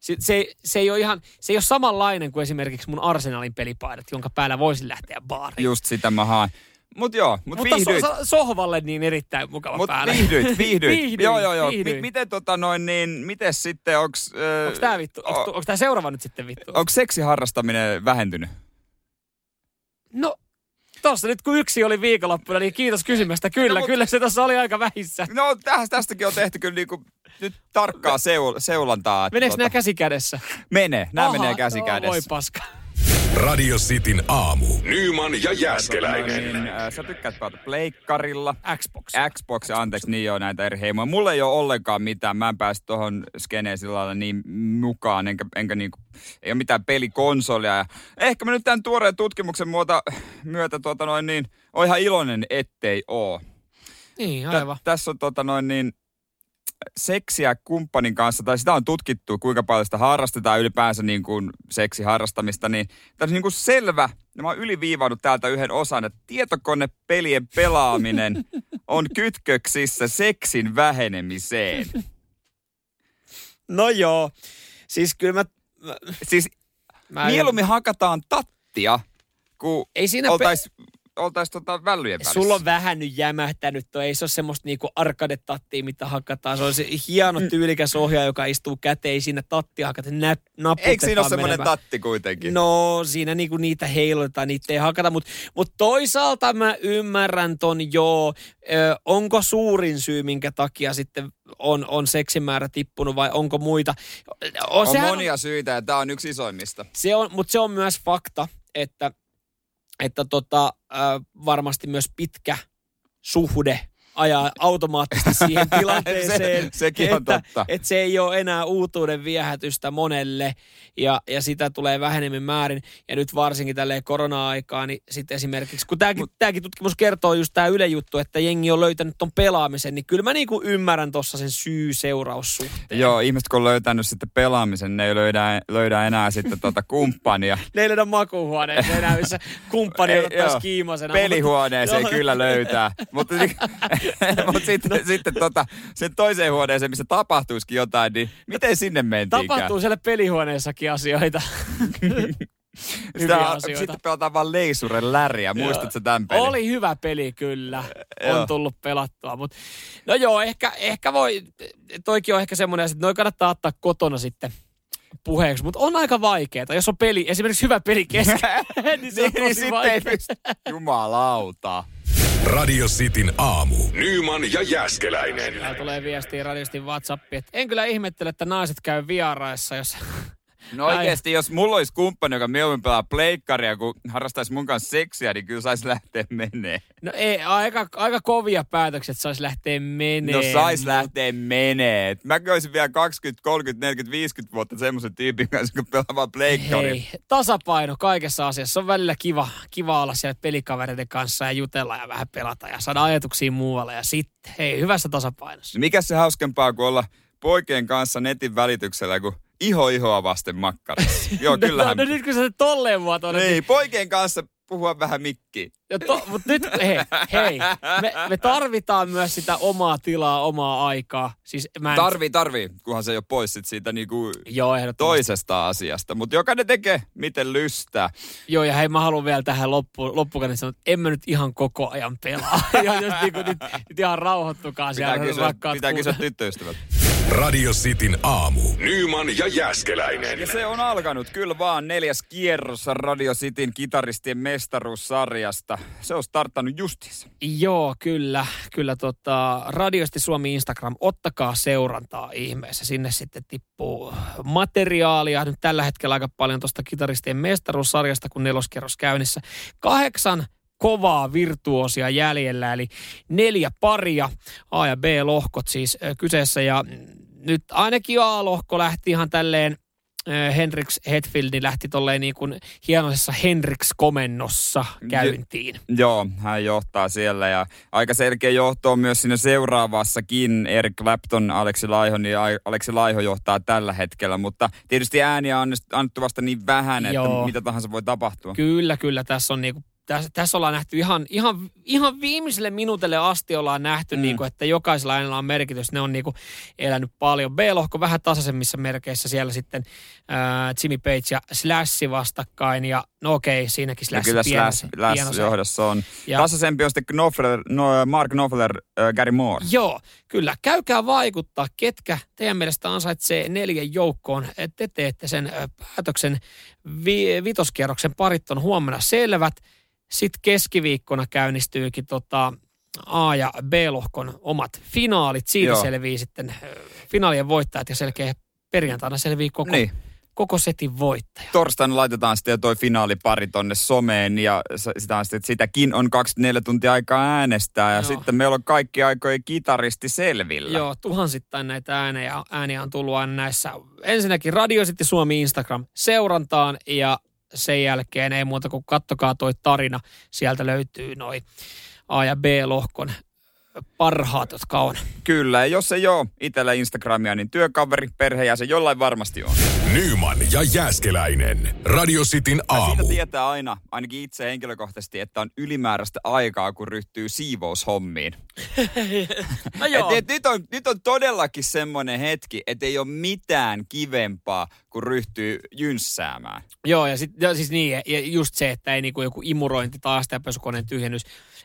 se, se, se, ei ole ihan, se ei ole samanlainen kuin esimerkiksi mun Arsenalin pelipaidat, jonka päällä voisin lähteä baariin. Just sitä mä haen. Mut joo, mut Mutta viihdyit. so, so, sohvalle niin erittäin mukava Mut päällä. (laughs) viihdyit, viihdyit. Viihdyin, joo, joo, joo. Mi- miten tota noin, niin, miten sitten, onks... Ö, Onko tää vittu? Onko, o- onko tää seuraava nyt sitten vittu? Onko seksiharrastaminen vähentynyt? No, tossa nyt kun yksi oli viikonloppuna, niin kiitos kysymästä. Kyllä, No, mut- kyllä se tossa oli aika vähissä. No tästä, tästäkin on tehty kyllä niinku nyt tarkkaa seul, seulantaa. Meneekö tota- nämä käsi kädessä? Menee, nämä Aha, menee käsi no, kädessä. Voi paska. Radio Cityn aamu. Nyman ja Jäskeläinen. Niin, äh, sä tykkäät pelata pleikkarilla. Xbox. Xbox, anteeksi, niin joo, näitä eri heimoja. Mulla ei ole ollenkaan mitään, mä en pääse tuohon skeneen sillä lailla niin mukaan, enkä, enkä niinku, ei ole mitään pelikonsolia. Ja ehkä mä nyt tämän tuoreen tutkimuksen muuta, myötä tota noin niin, on ihan iloinen, ettei oo. Niin, Tä- aivan. tässä on tota noin niin, seksiä kumppanin kanssa, tai sitä on tutkittu, kuinka paljon sitä harrastetaan ylipäänsä niin kuin seksiharrastamista, niin tämä on niin kuin selvä, ja mä oon yliviivannut täältä yhden osan, että tietokonepelien pelaaminen (laughs) on kytköksissä seksin vähenemiseen. No joo. Siis kyllä mä... mä, Siis mä mieluummin hakataan tattia, kun Ei siinä pe- oltaisiin tota vällyjen välissä. Sulla on vähän nyt jämähtänyt, toi. ei se ole semmoista niinku arkadetattia, mitä hakataan. Se on se hieno Mm. tyylikäs ohjaaja, joka istuu käteen siinä tattia hakata, nä, naputetaan Eikö siinä ole semmoinen tatti kuitenkin? No, siinä niinku niitä heilutetaan, niitä ei hakata, mutta mut toisaalta mä ymmärrän ton joo. Ö, onko suurin syy, minkä takia sitten on, on seksimäärä tippunut vai onko muita? on sehän monia syitä ja tämä on yksi isoimmista. se on, mutta se on myös fakta, että, että tota, varmasti myös pitkä suhde ajaa automaattisesti siihen (laughs) tilanteeseen, Se- sekin on että, totta. että se ei ole enää uutuuden viehätystä monelle ja, ja sitä tulee vähemmän määrin. Ja nyt varsinkin tälleen korona-aikaa, niin sitten esimerkiksi, kun tämäkin, tämäkin tutkimus kertoo just tämä Yle juttu, että jengi on löytänyt ton pelaamisen, niin kyllä mä niinku ymmärrän tuossa sen syy-seuraussuhteen. Joo, ihmiset kun on löytänyt sitten pelaamisen, ne ei löydä, löydä enää sitten tuota (laughs) kumppania. Ne ei löydä makuuhuoneeseen enää, missä kumppani ottaisi joo. kiimasena. Pelihuoneeseen Joo. kyllä löytää. Mutta, (laughs) (laughs) mutta sitten, no. sitten tota, sen toiseen huoneeseen, missä tapahtuisikin jotain, niin miten sinne mentiinkään? Tapahtuu siellä pelihuoneessakin asioita. (laughs) Sitä, asioita. Sitten pelataan vaan leisuren läriä. Muistatko tämän pelin? Oli hyvä peli kyllä, Joo. on tullut pelattua. Mut, no joo, ehkä, ehkä voi, toikin on ehkä semmoinen, että noi kannattaa ottaa kotona sitten puheeksi, mutta on aika vaikeaa. Jos on peli, esimerkiksi hyvä peli kesken, (laughs) niin se on niin, niin tosi sitten ei vaikeaa. Jumalauta. Radio Cityn aamu. Nyman ja Jäskeläinen. Täällä tulee viestiä radistin WhatsAppiin, että en kyllä ihmettele, että naiset käy vieraissa, jos No oikeesti, jos mulla olisi kumppani, joka mieluummin pelaa pleikkaria, kun harrastaisi mun kanssa seksiä, niin kyllä saisi lähteä menee. No ei, aika, aika kovia päätöksiä, että saisi lähteä menee. No sais lähteä menee. Mä olisin vielä 20, 30, 40, 50 vuotta semmoisen tyypin kanssa, kun pelaa vaan pleikkaria. Hei, tasapaino kaikessa asiassa. On välillä kiva, kiva olla siellä pelikavereiden kanssa ja jutella ja vähän pelata ja saada ajatuksia muualle. Ja sitten, hei, hyvässä tasapainossa. Mikä se hauskempaa kuin olla poikien kanssa netin välityksellä, kun iho ihoa vasten makkarissa. Joo, (laughs) kyllähän. No, no, nyt kun sä se tolleen muotoilet, Niin, poikien kanssa puhua vähän mikkiin. Ja to, mutta nyt, hei, hei me, me, tarvitaan myös sitä omaa tilaa, omaa aikaa. Siis mä en, Tarvii, tarvii, kunhan se ei ole pois sit siitä niinku Joo, toisesta asiasta. Mutta jokainen tekee, miten lystää. Joo, ja hei, mä haluan vielä tähän loppu, loppuun sanoa, että en mä nyt ihan koko ajan pelaa. (laughs) ja jos niinku nyt, nyt ihan rauhoittukaa Pitää siellä, kysyä, rakkaat pitää kysyä tyttöystävät. Radio Cityn aamu. Nyman ja Jäskeläinen. Ja se on alkanut kyllä vaan neljäs kierros Radio Cityn kitaristien mestaruussarjasta. Se on starttanut justiinsa. Joo, kyllä. Kyllä tota, Radiosti Suomi Instagram, ottakaa seurantaa ihmeessä. Sinne sitten tippuu materiaalia. Nyt tällä hetkellä aika paljon tuosta kitaristien mestaruussarjasta, kun neloskierros käynnissä. Kahdeksan kovaa virtuosia jäljellä, eli neljä paria, A- ja B-lohkot siis kyseessä. Ja nyt ainakin A-lohko lähti ihan tälleen Henriks Hetfieldi lähti tolleen niin kuin hienoisessa Henriks-komennossa käyntiin. Joo, hän johtaa siellä ja aika selkeä johto on myös siinä seuraavassakin. Eric Clapton, Aleksi Laiho, niin Aleksi Laiho johtaa tällä hetkellä, mutta tietysti ääniä on annettu vasta niin vähän, että Joo. mitä tahansa voi tapahtua. Kyllä, kyllä. Tässä on niinku, tässä, tässä ollaan nähty ihan, ihan, ihan viimeiselle minuutille asti ollaan nähty, Mm. mm. niinku, että jokaisella äänellä on merkitys. Ne on niinku elänyt paljon. B-lohko vähän tasaisemmissa merkeissä siellä sitten äh, Jimmy Page ja Slash vastakkain. Ja no okei, siinäkin Ja Slash kyllä pieno- Slash, Slash johdossa on. Ja- Tasaisempi on sitten Knopfler, no, Mark Knopfler, äh, Gary Moore. Joo, kyllä. Käykää vaikuttaa, ketkä teidän mielestä ansaitsee neljän joukkoon. Te teette sen ö, päätöksen. Vi- vitoskierroksen parit on huomenna selvät. Sitten keskiviikkona käynnistyykin tota A- ja B-lohkon omat finaalit. Siitä Joo. Selvii sitten finaalien voittajat ja selkeä perjantaina selvii koko, Niin. koko setin voittaja. Torstaina laitetaan sitten jo toi finaalipari tonne someen ja sitä on sitten, sitäkin on 24 tuntia aikaa äänestää ja Joo. sitten meillä on kaikki aikojen kitaristi selvillä. Joo, tuhansittain näitä ääniä, ääniä on tullut aina näissä. Ensinnäkin Radio City Suomi Instagram seurantaan ja sen jälkeen ei muuta kuin kattokaa toi tarina. Sieltä löytyy noi A- ja B-lohkon parhaat, jotka on. Kyllä, ja jos ei ole itsellä Instagramia, niin työkaveri, perheenjäsen jollain varmasti on. Nyman ja Jääskeläinen. Radio Cityn Ja aamu. siitä tietää aina, ainakin itse henkilökohtaisesti, että on ylimääräistä aikaa, kun ryhtyy siivoushommiin. (laughs) No joo. Et, et, nyt, on, nyt on todellakin semmoinen hetki, että ei ole mitään kivempaa, kun ryhtyy jynssäämään. Joo, ja, sit, ja siis niin, ja just se, että ei niinku joku imurointi tai asteapesukoneen tyhjennys,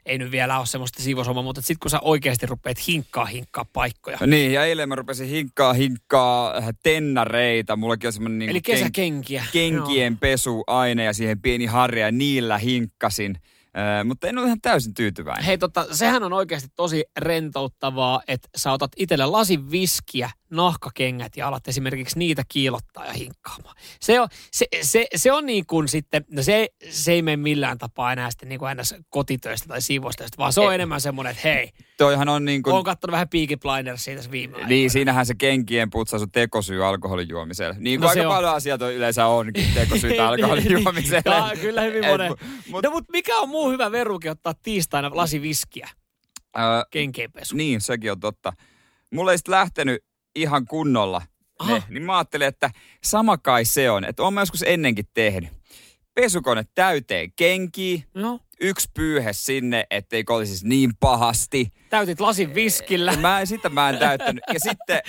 ei nyt vielä ole semmoista siivoushommaa, mutta sitten kun sä oikeasti rupeat hinkkaa hinkkaa paikkoja. Niin, ja eilen mä rupesin hinkkaa, hinkkaa äh, tennareita. Mullakin on semmoinen niin Eli kesäkenkiä. kenkien pesuaine ja siihen pieni harja ja niillä hinkkasin. Äh, mutta en ole ihan täysin tyytyväinen. Hei, tota, sehän on oikeasti tosi rentouttavaa, että sä otat itselle lasin viskiä, nahkakengät ja alat esimerkiksi niitä kiilottaa ja hinkkaamaan. Se on, se, se, se on niin kuin sitten, no se, se ei mene millään tapaa enää sitten niin kuin aina kotitöistä tai siivoustöistä, vaan se on Ei. enemmän semmoinen, että hei, Toihan on niin kuin, oon kattonut vähän Peaky Blindersia tässä viime aikoina. Niin, siinähän se kenkien putsaisu tekosyy alkoholin juomiselle. Niin kuin No no se aika on. paljon asioita yleensä onkin (laughs) tekosyytä alkoholin Niin, juomiselle. Joo, kyllä hyvin monen. mu- Mut, no mutta mikä on muu hyvä veruke ottaa tiistaina lasi viskiä Äh, kenkeenpesu? niin, sekin on totta. Mulla ei sitten lähtenyt ihan kunnolla Aha. ne, niin mä ajattelin, että sama kai se on. Että oon mä joskus ennenkin tehnyt. Pesukone täyteen kenkiä, No, yksi pyyhe sinne, ettei kolisi niin pahasti. täytit lasin viskillä. Mä sitä mä en täyttänyt. Ja sitten,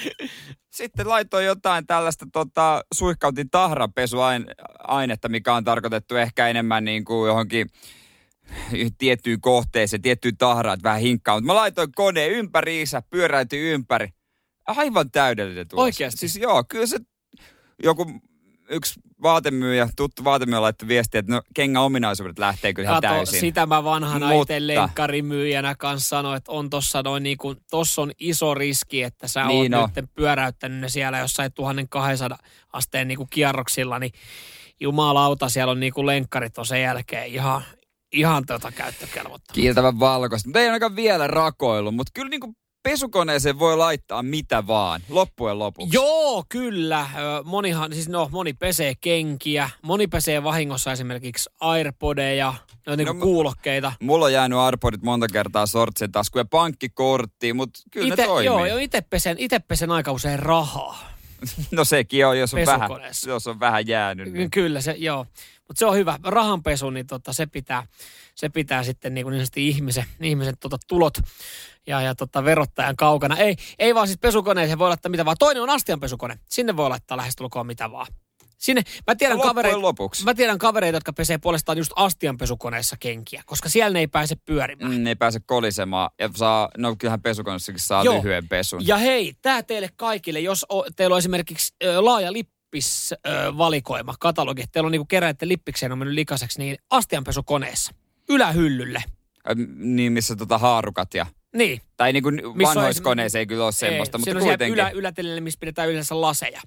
sitten laitoin jotain tällaista tota, suihkautin tahranpesuainetta, mikä on tarkoitettu ehkä enemmän niin kuin johonkin tiettyyn kohteeseen, tiettyyn tahraan, että vähän hinkkaa. Mutta mä laitoin koneen ympäriinsä, pyöräytin ympäri. Aivan täydellinen tulos. Oikeasti? Siis joo, kyllä se joku yksi vaatemyyjä, tuttu vaatemyyjä laittoi viestiä, että no kengän ominaisuudet lähtee kyllä ihan Kato, täysin. sitä mä vanhana Mutta- itse lenkkarimyyjänä kanssa sanoin, että on tossa noin niinku, tossa on iso riski, että sä Niin oot on. nyt pyöräyttänyt ne siellä jossain 1200 asteen niinku kierroksilla, niin jumalauta, siellä on niinku lenkkarit on sen jälkeen ihan, ihan tota käyttökelvottomia. kiiltävän valkoista. Mutta ei ainakaan vielä rakoillut, mutta kyllä niin kuin pesukoneeseen voi laittaa mitä vaan, loppujen lopuksi. Joo, kyllä. Monihan, siis no, moni pesee kenkiä, moni pesee vahingossa esimerkiksi Airpodeja, no, niinku No, kuulokkeita. Mulla on jäänyt Arpodit monta kertaa sortsen taskuun ja pankkikorttiin, mutta kyllä Ite, ne toimii. joo, joo, itse pesen, ite pesen aika usein rahaa. (laughs) No sekin on, jos on, vähän, jos on vähän jäänyt. Niin. Kyllä se, joo. Mutta se on hyvä. Rahanpesu, niin tota, se, pitää, se pitää sitten niin, kuin niin sanotusti ihmisen, ihmisen tota, tulot ja, ja tota, verottajan kaukana. Ei, ei vaan siis pesukoneeseen voi laittaa mitä vaan. Toinen on astianpesukone. Sinne voi laittaa lähestulkoon mitä vaan. Sinne, mä tiedän, Loppujen kavereita, lopuksi. mä tiedän kavereita, jotka pesee puolestaan just astianpesukoneessa kenkiä, koska siellä ne ei pääse pyörimään. Mm, ei pääse kolisemaan ja saa, no kyllähän pesukoneessakin saa Joo. lyhyen pesun. Ja hei, tämä teille kaikille, jos o, teillä on esimerkiksi ö, laaja lippis ö, valikoima, katalogi, teillä on niinku keräitte lippikseen on mennyt likaiseksi, niin astianpesukoneessa, ylähyllylle. Ö, Niin, missä tota haarukat ja... Niin. Tai niin kuin vanhoissa koneissa ei kyllä ole semmoista, ei, mutta on siellä kuitenkin. Ylä, ylätelille, missä pidetään yleensä laseja.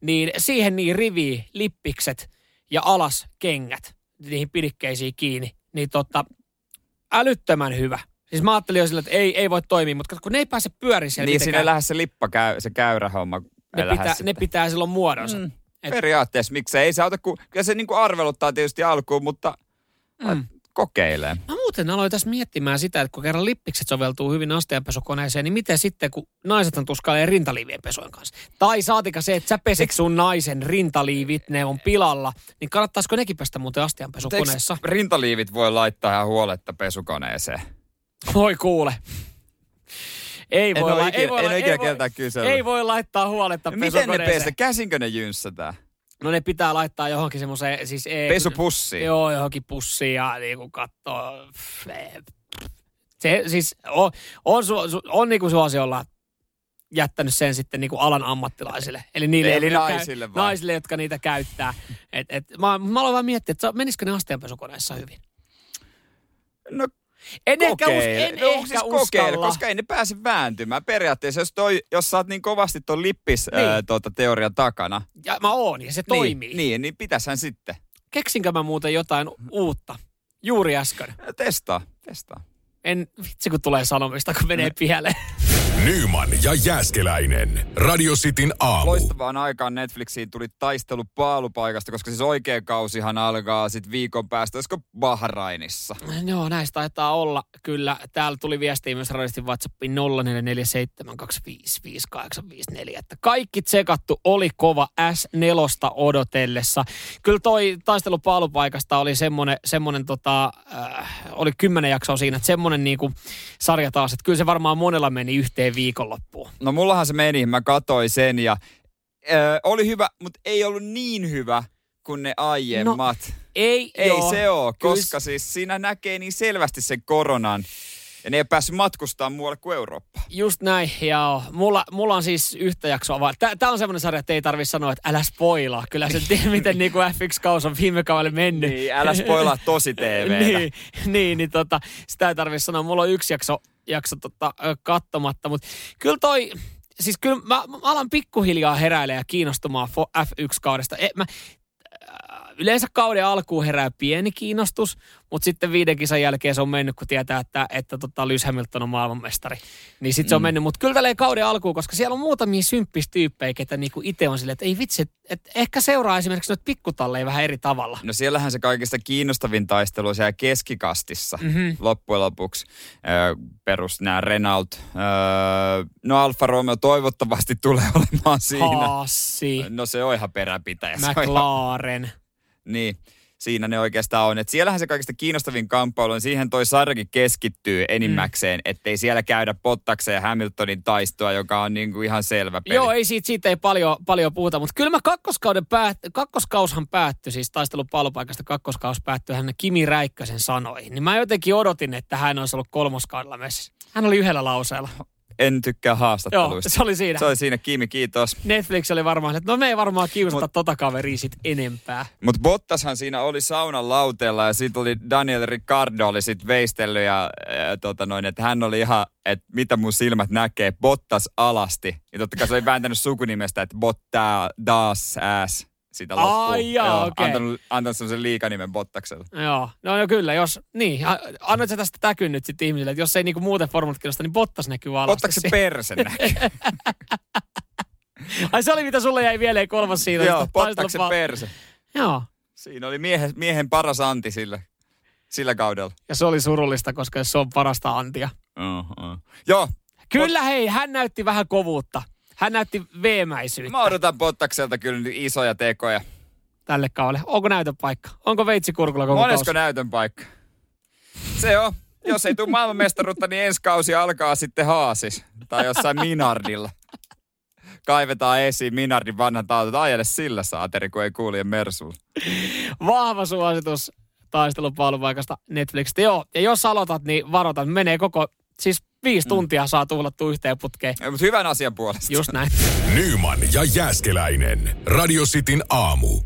Niin siihen niin rivi, lippikset ja alas kengät, niihin pidikkeisiin kiinni. Niin tota, älyttömän hyvä. Siis mä ajattelin jo sillä, että ei, ei voi toimia, mutta kun ne ei pääse pyöriin siellä Niin, siinä ei lähde se lippa, käy, se käyrähomma. ne, pitää, sitten. ne pitää silloin muodonsa. Mm. Et- Periaatteessa miksei. Ei se auta, kun, kyllä se niin kuin arveluttaa tietysti alkuun, mutta Mm. Kokeilee. Mä muuten aloin tässä miettimään sitä, että kun kerran lippikset soveltuu hyvin astianpesukoneeseen, niin miten sitten, kun naisethan tuskailee rintaliivien pesujen kanssa. Tai saatika se, että sä peset sun naisen rintaliivit, ne on pilalla, niin kannattaisiko nekin pestä muuten astianpesukoneessa? Rintaliivit voi laittaa ihan huoletta pesukoneeseen? Voi kuule. Ei voi, la- ikinä- ei voi, en la- ei voi, ei voi laittaa huoletta Miten ne pesukoneeseen. pestä? Käsinkö ne jynssätään? No ne pitää laittaa johonkin semmoiseen, siis ei, Pesupussiin? Joo, johonkin pussiin ja niinku kattoo. Se siis on, on, su, su, on niinku suosiolla jättänyt sen sitten niinku alan ammattilaisille. Eli, niille, Eli jotka- naisille vai? naisille, jotka niitä käyttää. Et, et, mä, mä aloin vaan miettiä, että menisikö ne astianpesukoneessa hyvin. No En ehkä, us, en no, ehkä siis uskalla. koska ei ne pääse vääntymään. Periaatteessa, jos, toi, jos sä oot niin kovasti ton lippis Niin. ää, tuota, teorian takana, Ja mä oon, ja se toimii. Niin, niin, niin pitäshän sitten. Keksinkö mä muuten jotain uutta? Juuri äsken. Testaa, testaa. En, vitsi kun tulee sanomista, kun menee pieleen. Nyman ja Jääskeläinen. Radio Cityn aamu. Loistavaan aikaan Netflixiin tuli taistelu paalupaikasta, koska siis oikea kausihan alkaa sitten viikon päästä, olisiko Bahrainissa. Joo, näistä taitaa olla kyllä. Täällä tuli viestiä myös radistin WhatsAppiin 0447255854, että kaikki tsekattu oli kova S4 odotellessa. Kyllä toi taistelu paalupaikasta oli semmonen, semmonen tota, äh, oli kymmenen jaksoa siinä, että semmonen niinku sarja taas, että kyllä se varmaan monella meni yhteen viikonloppuun. No mullahan se meni, mä katsoin sen ja ö, oli hyvä, mutta ei ollut niin hyvä kuin ne aiemmat. No, ei, ei joo, se ole, koska siis siinä näkee niin selvästi sen koronan. Ja ne ei päässyt matkustaa muualle kuin Eurooppaan. Just näin, ja mulla, mulla on siis yhtä jaksoa vaan. Tää, on semmoinen sarja, että ei tarvi sanoa, että älä spoilaa. Kyllä se tiedä, miten (laughs) niin kuin FX-kaus on viime kaudella mennyt. Niin, älä spoilaa tosi (laughs) TV. niin, niin, niin tota, sitä ei tarvi sanoa. Mulla on yksi jakso, jakso tota, kattomatta, mutta kyllä toi, siis kyllä mä, mä alan pikkuhiljaa heräilemään ja kiinnostumaan F1-kaudesta. E, mä, yleensä kauden alkuun herää pieni kiinnostus, mutta sitten viiden kisan jälkeen se on mennyt, kun tietää, että, että tota Lewis Hamilton on maailmanmestari. Niin sitten mm. se on mm. mennyt, mutta kyllä tälleen kauden alkuun, koska siellä on muutamia symppistyyppejä, ketä niinku itse on silleen, että ei vitsi, että ehkä seuraa esimerkiksi noita pikkutalleja vähän eri tavalla. No siellähän se kaikista kiinnostavin taistelu siellä keskikastissa mm-hmm. loppujen lopuksi. Perus nämä Renault. No Alfa Romeo toivottavasti tulee (laughs) olemaan siinä. Haassi. No se on ihan peräpitäjä. McLaren. Niin, siinä ne oikeastaan on. Et siellähän se kaikista kiinnostavin kamppailu on, siihen toi sarjakin keskittyy enimmäkseen, mm. ettei siellä käydä Pottaksen ja Hamiltonin taistoa, joka on niinku ihan selvä peli. Joo, ei siitä, siitä ei paljon, paljon puhuta, mutta kyllä mä kakkoskauden päät, kakkoskaushan päättyi, siis taistelun palopaikasta kakkoskaus päättyi, hän Kimi Räikkösen sanoi. Niin mä jotenkin odotin, että hän olisi ollut kolmoskaudella messissä. Hän oli yhdellä lauseella en tykkää haastatteluista. Joo, se oli siinä. Se oli siinä, Kimi, kiitos. Netflix oli varmaan, että no me ei varmaan kiusata Mut, tota kaveria sit enempää. Mutta Bottashan siinä oli saunan lauteella ja sitten oli Daniel Ricciardo oli sit veistellyt ja, ja tota noin, että hän oli ihan, että mitä mun silmät näkee, Bottas alasti. Ja totta kai se oli vääntänyt sukunimestä, että Botta das ass sitä loppuun. Ai okei. Okay. Antanut, antanut sellaisen liikanimen Bottakselle. Joo, no, no kyllä, jos, niin, annat sä tästä täkyn nyt sitten ihmisille, että jos ei niinku muuten formulat kiinnosta, niin Bottas näkyy alasti. Bottaksen (laughs) perse näkyy. (laughs) Ai se oli mitä sulle jäi vielä kolmas siitä. Joo, Bottaksen perse. Joo. Siinä oli miehen, miehen paras anti sillä, sillä kaudella. Ja se oli surullista, koska se on parasta antia. Uh-huh. Joo. Kyllä hei, hän näytti vähän kovuutta. Hän näytti veemäisyyttä. Mä odotan Pottakselta kyllä isoja tekoja. Tälle kaudelle. Onko näytön paikka? Onko veitsi kurkulla koko Monesko näytön paikka? Se on. Jos ei tule maailmanmestaruutta, niin ensi kausi alkaa sitten Haasis. Tai jossain Minardilla. Kaivetaan esiin Minardin vanhan autot. Ajele sillä saateri, kun ei kuulije Mersulla. Vahva suositus taistelupalvelupaikasta Netflixistä. Joo, ja jos aloitat, niin varoitan. Menee koko, siis viisi mm. tuntia saa tuhlattua yhteen putkeen. Ja, mutta hyvän asian puolesta. Just näin. Nyman ja Jääskeläinen. Radio Cityn aamu.